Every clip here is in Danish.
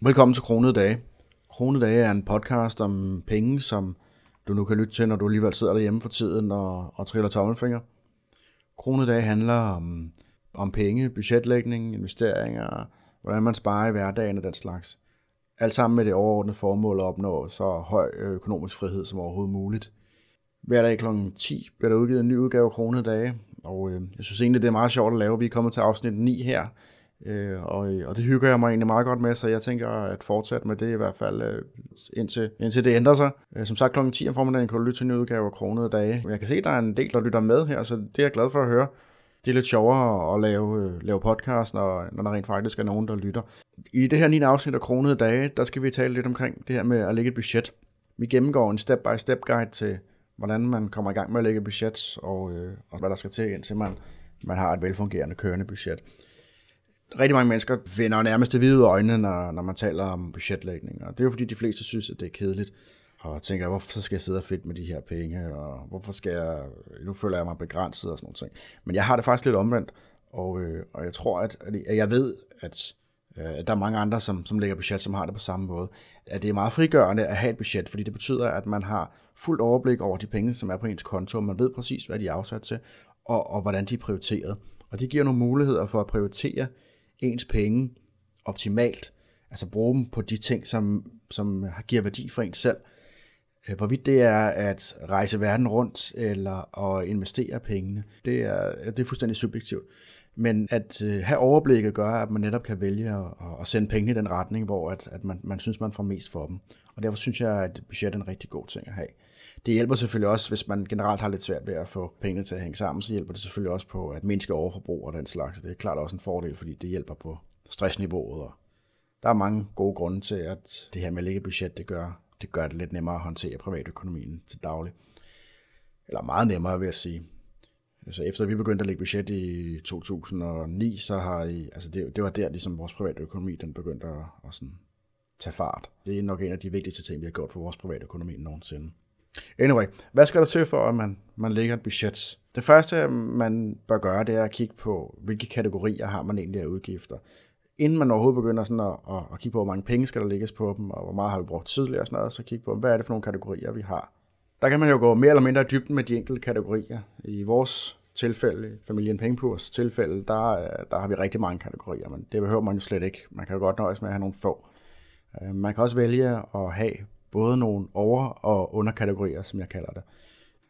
Velkommen til Kronede Dage. Kronede Dage er en podcast om penge, som du nu kan lytte til, når du alligevel sidder derhjemme for tiden og, og triller tommelfinger. Kronede Dage handler om, om penge, budgetlægning, investeringer, hvordan man sparer i hverdagen og den slags. Alt sammen med det overordnede formål at opnå så høj økonomisk frihed som overhovedet muligt. Hver dag kl. 10 bliver der udgivet en ny udgave af Kronede Dage, og øh, jeg synes egentlig, det er meget sjovt at lave. Vi er kommet til afsnit 9 her, Øh, og, og det hygger jeg mig egentlig meget godt med, så jeg tænker at fortsætte med det i hvert fald øh, indtil, indtil det ændrer sig. Øh, som sagt kl. 10 om formiddagen kan du lytte til en udgave af Kronede Dage. Jeg kan se, at der er en del, der lytter med her, så det er jeg glad for at høre. Det er lidt sjovere at lave, øh, lave podcast, når, når der rent faktisk er nogen, der lytter. I det her 9. afsnit af Kronede Dage, der skal vi tale lidt omkring det her med at lægge et budget. Vi gennemgår en step-by-step guide til, hvordan man kommer i gang med at lægge et budget, og, øh, og hvad der skal til, indtil man, man har et velfungerende kørende budget rigtig mange mennesker vender nærmest det hvide øjne, når, når man taler om budgetlægning. Og det er jo fordi, de fleste synes, at det er kedeligt. Og tænker, hvorfor skal jeg sidde og fedt med de her penge, og hvorfor skal jeg, nu føler jeg mig begrænset og sådan noget. Men jeg har det faktisk lidt omvendt, og, øh, og jeg tror, at, at jeg ved, øh, at der er mange andre, som, som lægger budget, som har det på samme måde. At det er meget frigørende at have et budget, fordi det betyder, at man har fuldt overblik over de penge, som er på ens konto, man ved præcis, hvad de er afsat til, og, og hvordan de er prioriteret. Og det giver nogle muligheder for at prioritere ens penge optimalt. Altså bruge dem på de ting, som, som giver værdi for ens selv. Øh, hvorvidt det er at rejse verden rundt eller at investere pengene, det er, det er fuldstændig subjektivt. Men at øh, have overblikket gør, at man netop kan vælge at, at sende penge i den retning, hvor at, at man, man synes, man får mest for dem. Og derfor synes jeg, at budget er en rigtig god ting at have. Det hjælper selvfølgelig også, hvis man generelt har lidt svært ved at få pengene til at hænge sammen, så hjælper det selvfølgelig også på at mindske overforbrug og den slags. Det er klart også en fordel, fordi det hjælper på stressniveauet. Og der er mange gode grunde til, at det her med at lægge budget, det gør, det gør det lidt nemmere at håndtere privatøkonomien til daglig. Eller meget nemmere, vil jeg sige. Altså efter vi begyndte at lægge budget i 2009, så har I, altså det, det var der, ligesom vores private økonomi, den begyndte at, at sådan tage fart. Det er nok en af de vigtigste ting, vi har gjort for vores private økonomi nogensinde. Anyway, hvad skal der til for, at man, man lægger et budget? Det første, man bør gøre, det er at kigge på, hvilke kategorier har man egentlig af udgifter. Inden man overhovedet begynder sådan at, at, at kigge på, hvor mange penge skal der lægges på dem, og hvor meget har vi brugt tidligere og sådan noget, så kigge på, hvad er det for nogle kategorier, vi har. Der kan man jo gå mere eller mindre i dybden med de enkelte kategorier. I vores tilfælde, familien Pengepurs tilfælde, der, der har vi rigtig mange kategorier, men det behøver man jo slet ikke. Man kan jo godt nøjes med at have nogle få. Øh, man kan også vælge at have både nogle over- og underkategorier, som jeg kalder det.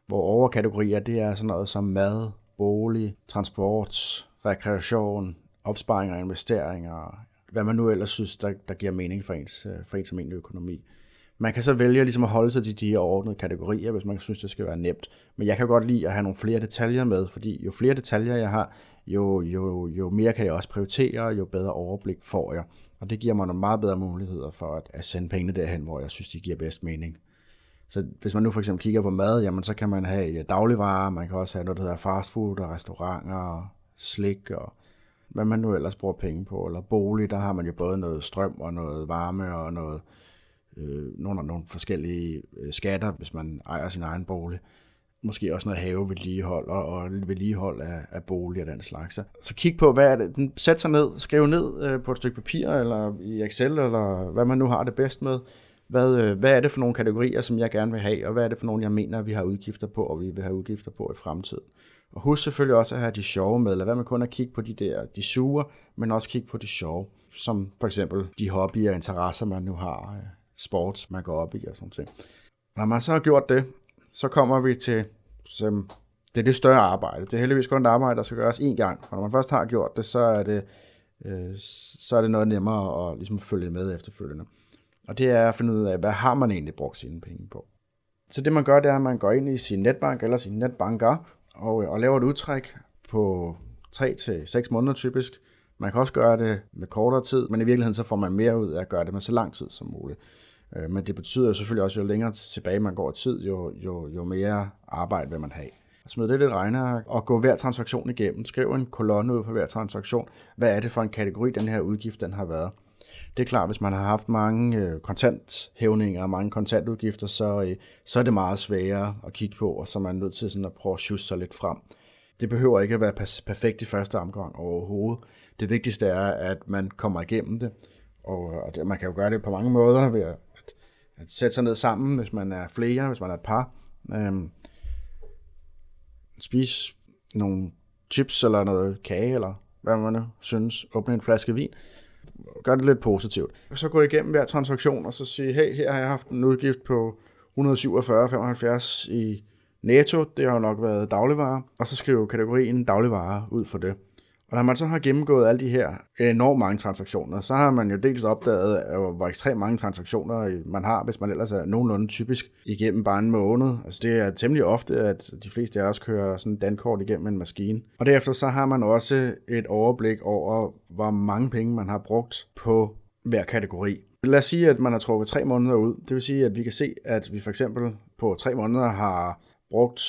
Hvor overkategorier, det er sådan noget som mad, bolig, transport, rekreation, opsparing og investeringer, hvad man nu ellers synes, der, der giver mening for ens, øh, for ens almindelige økonomi. Man kan så vælge ligesom at holde sig til de her ordnede kategorier, hvis man synes, det skal være nemt. Men jeg kan godt lide at have nogle flere detaljer med, fordi jo flere detaljer jeg har, jo, jo, jo mere kan jeg også prioritere, jo bedre overblik får jeg. Og det giver mig nogle meget bedre muligheder for at, at sende pengene derhen, hvor jeg synes, de giver bedst mening. Så hvis man nu for eksempel kigger på mad, jamen så kan man have dagligvarer, man kan også have noget, der hedder fastfood og restauranter og slik og hvad man nu ellers bruger penge på. Eller bolig, der har man jo både noget strøm og noget varme og noget, øh, nogle, nogle forskellige øh, skatter, hvis man ejer sin egen bolig måske også noget havevedligehold og, og vedligehold af, af bolig og den slags. Så, kig på, hvad er det? Sæt sig ned, skriv ned øh, på et stykke papir, eller i Excel, eller hvad man nu har det bedst med. Hvad, øh, hvad er det for nogle kategorier, som jeg gerne vil have, og hvad er det for nogle, jeg mener, vi har udgifter på, og vi vil have udgifter på i fremtiden. Og husk selvfølgelig også at have de sjove med, eller hvad man kun at kigge på de der, de sure, men også kigge på de sjove, som for eksempel de hobbyer og interesser, man nu har, øh, sports, man går op i og sådan noget. Når man så har gjort det, så kommer vi til, så det er det større arbejde. Det er heldigvis kun et arbejde, der skal gøres én gang. For når man først har gjort det, så er det, øh, så er det noget nemmere at ligesom følge med efterfølgende. Og det er at finde ud af, hvad har man egentlig brugt sine penge på. Så det man gør, det er, at man går ind i sin netbank eller sin netbanker og, øh, og laver et udtræk på 3-6 måneder typisk. Man kan også gøre det med kortere tid, men i virkeligheden så får man mere ud af at gøre det med så lang tid som muligt. Øh, men det betyder jo selvfølgelig også, at jo længere tilbage man går i tid, jo, jo, jo mere arbejde vil man have. Smid det lidt regneark og gå hver transaktion igennem. Skriv en kolonne ud for hver transaktion. Hvad er det for en kategori, den her udgift den har været? Det er klart, hvis man har haft mange øh, kontanthævninger og mange kontantudgifter, så, øh, så er det meget sværere at kigge på, og så er man nødt til sådan at prøve at sjusse sig lidt frem. Det behøver ikke at være perfekt i første omgang overhovedet. Det vigtigste er, at man kommer igennem det, Og, og det, man kan jo gøre det på mange måder ved at, at sætte sig ned sammen, hvis man er flere, hvis man er et par. Øhm, spise nogle chips eller noget kage, eller hvad man nu synes. Åbne en flaske vin. Gør det lidt positivt. Og så gå igennem hver transaktion, og så sige, hey, her har jeg haft en udgift på 147,75 i netto. Det har jo nok været dagligvarer. Og så skrive kategorien dagligvarer ud for det. Og når man så har gennemgået alle de her enormt mange transaktioner, så har man jo dels opdaget, øh, hvor ekstremt mange transaktioner øh, man har, hvis man ellers er nogenlunde typisk igennem bare en måned. Altså det er temmelig ofte, at de fleste af os kører sådan en dankort igennem en maskine. Og derefter så har man også et overblik over, hvor mange penge man har brugt på hver kategori. Lad os sige, at man har trukket tre måneder ud. Det vil sige, at vi kan se, at vi for eksempel på tre måneder har brugt,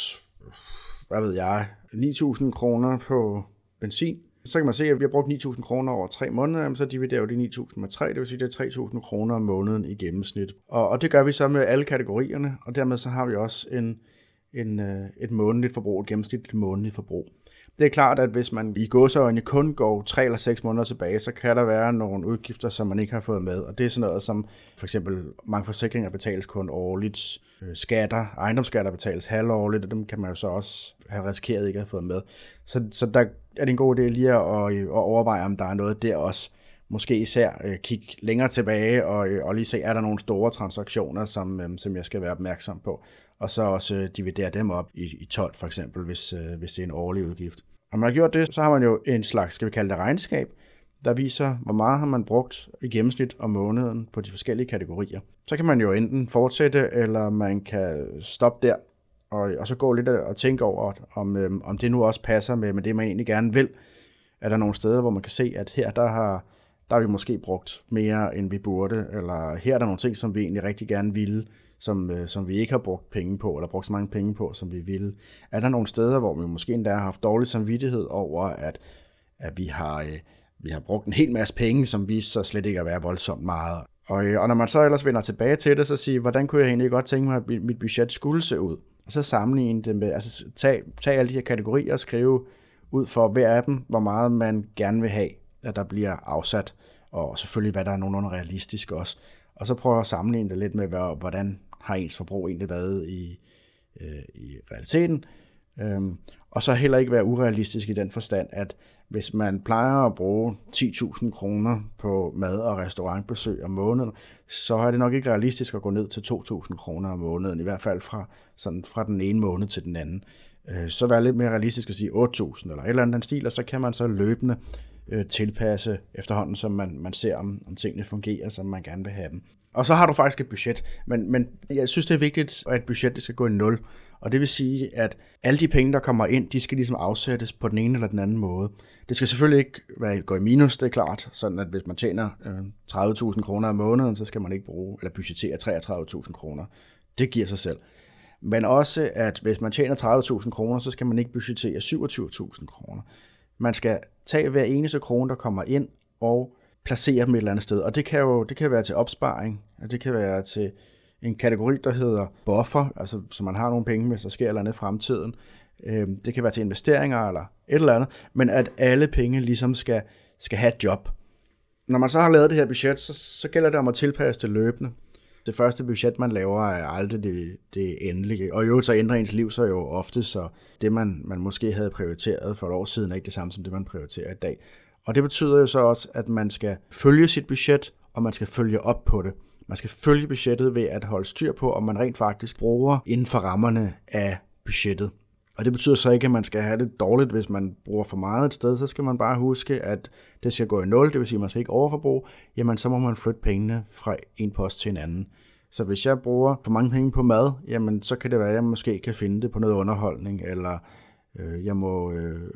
hvad ved jeg, 9.000 kroner på benzin, så kan man se, at vi har brugt 9.000 kroner over tre måneder, så dividerer vi de 9.000 med 3, det vil sige, at det er 3.000 kroner om måneden i gennemsnit. Og, og det gør vi så med alle kategorierne, og dermed så har vi også en, en, øh, et månedligt forbrug, et gennemsnitligt månedligt forbrug. Det er klart, at hvis man i godsøjne kun går 3 eller 6 måneder tilbage, så kan der være nogle udgifter, som man ikke har fået med. Og det er sådan noget som for eksempel mange forsikringer betales kun årligt, øh, skatter, ejendomsskatter betales halvårligt, og dem kan man jo så også have risikeret ikke at have fået med. Så, så der er det en god idé lige at, øh, at overveje, om der er noget der også. Måske især øh, kigge længere tilbage og, øh, og lige se, er der nogle store transaktioner, som, øh, som jeg skal være opmærksom på. Og så også øh, dividere dem op i, i 12 for eksempel, hvis, øh, hvis det er en årlig udgift. Når man har gjort det, så har man jo en slags, skal vi kalde det regnskab, der viser, hvor meget har man brugt i gennemsnit om måneden på de forskellige kategorier. Så kan man jo enten fortsætte, eller man kan stoppe der, og, og så gå lidt og tænke over, om, øhm, om det nu også passer med, med det, man egentlig gerne vil. Er der nogle steder, hvor man kan se, at her der har, der har vi måske brugt mere, end vi burde, eller her er der nogle ting, som vi egentlig rigtig gerne ville, som, øh, som vi ikke har brugt penge på, eller brugt så mange penge på, som vi ville. Er der nogle steder, hvor vi måske endda har haft dårlig samvittighed over, at, at vi har... Øh, vi har brugt en hel masse penge, som viste sig slet ikke at være voldsomt meget. Og, øh, og når man så ellers vender tilbage til det, så siger hvordan kunne jeg egentlig godt tænke mig, at mit budget skulle se ud? Og så sammenligne det med, altså tag, tag alle de her kategorier og skrive ud for hver af dem, hvor meget man gerne vil have, at der bliver afsat, og selvfølgelig hvad der er nogenlunde realistisk også. Og så prøve at sammenligne det lidt med, hvordan har ens forbrug egentlig været i, øh, i realiteten. Øhm, og så heller ikke være urealistisk i den forstand, at hvis man plejer at bruge 10.000 kroner på mad- og restaurantbesøg om måneden, så er det nok ikke realistisk at gå ned til 2.000 kroner om måneden, i hvert fald fra, sådan fra den ene måned til den anden. Øh, så være lidt mere realistisk at sige 8.000 eller et eller andet stil, og så kan man så løbende øh, tilpasse efterhånden, som man, man ser, om, om tingene fungerer, som man gerne vil have dem. Og så har du faktisk et budget, men, men jeg synes, det er vigtigt, at budgettet skal gå i nul. Og det vil sige, at alle de penge, der kommer ind, de skal ligesom afsættes på den ene eller den anden måde. Det skal selvfølgelig ikke være, gå i minus, det er klart. Sådan at hvis man tjener øh, 30.000 kroner om måneden, så skal man ikke bruge eller budgettere 33.000 kroner. Det giver sig selv. Men også, at hvis man tjener 30.000 kroner, så skal man ikke budgettere 27.000 kroner. Man skal tage hver eneste krone, der kommer ind, og placere dem et eller andet sted. Og det kan jo det kan være til opsparing, og det kan være til en kategori, der hedder buffer, altså så man har nogle penge, hvis der sker eller andet i fremtiden. Øhm, det kan være til investeringer eller et eller andet, men at alle penge ligesom skal, skal have et job. Når man så har lavet det her budget, så, så gælder det om at tilpasse det løbende. Det første budget, man laver, er aldrig det, det endelige. Og jo, så ændrer ens liv sig jo ofte, så det, man, man måske havde prioriteret for et år siden, er ikke det samme som det, man prioriterer i dag. Og det betyder jo så også, at man skal følge sit budget, og man skal følge op på det. Man skal følge budgettet ved at holde styr på, om man rent faktisk bruger inden for rammerne af budgettet. Og det betyder så ikke, at man skal have det dårligt, hvis man bruger for meget et sted. Så skal man bare huske, at det skal gå i nul, det vil sige, at man skal ikke overforbruge. Jamen, så må man flytte pengene fra en post til en anden. Så hvis jeg bruger for mange penge på mad, jamen så kan det være, at jeg måske kan finde det på noget underholdning, eller øh, jeg må øh, øh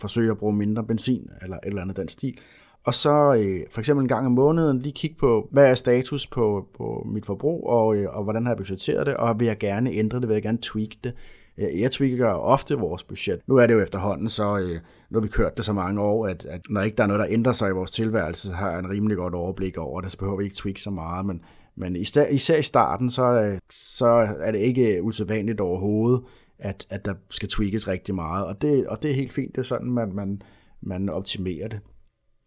forsøge at bruge mindre benzin, eller et eller andet den stil. Og så øh, for eksempel en gang om måneden lige kigge på, hvad er status på, på mit forbrug, og, øh, og hvordan har jeg budgetteret det, og vil jeg gerne ændre det, vil jeg gerne tweak det. Øh, jeg tweaker ofte vores budget. Nu er det jo efterhånden, så øh, nu har vi kørt det så mange år, at, at når ikke der er noget, der ændrer sig i vores tilværelse, så har jeg en rimelig godt overblik over det, så behøver vi ikke tweak så meget. Men, men især, især i starten, så, øh, så er det ikke usædvanligt overhovedet, at, at der skal tweakes rigtig meget. Og det, og det er helt fint, det er sådan, man, man, man optimerer det.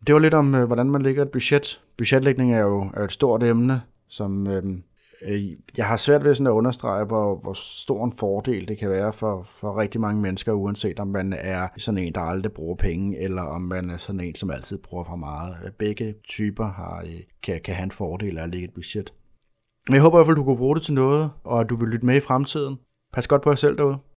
Det var lidt om, øh, hvordan man lægger et budget. Budgetlægning er jo, er et stort emne, som øh, øh, jeg har svært ved sådan at understrege, hvor, hvor stor en fordel det kan være for, for rigtig mange mennesker, uanset om man er sådan en, der aldrig bruger penge, eller om man er sådan en, som altid bruger for meget. Begge typer har, øh, kan, kan have en fordel af at lægge et budget. Men jeg håber i hvert fald, du kunne bruge det til noget, og at du vil lytte med i fremtiden. Pas godt på jer selv derude.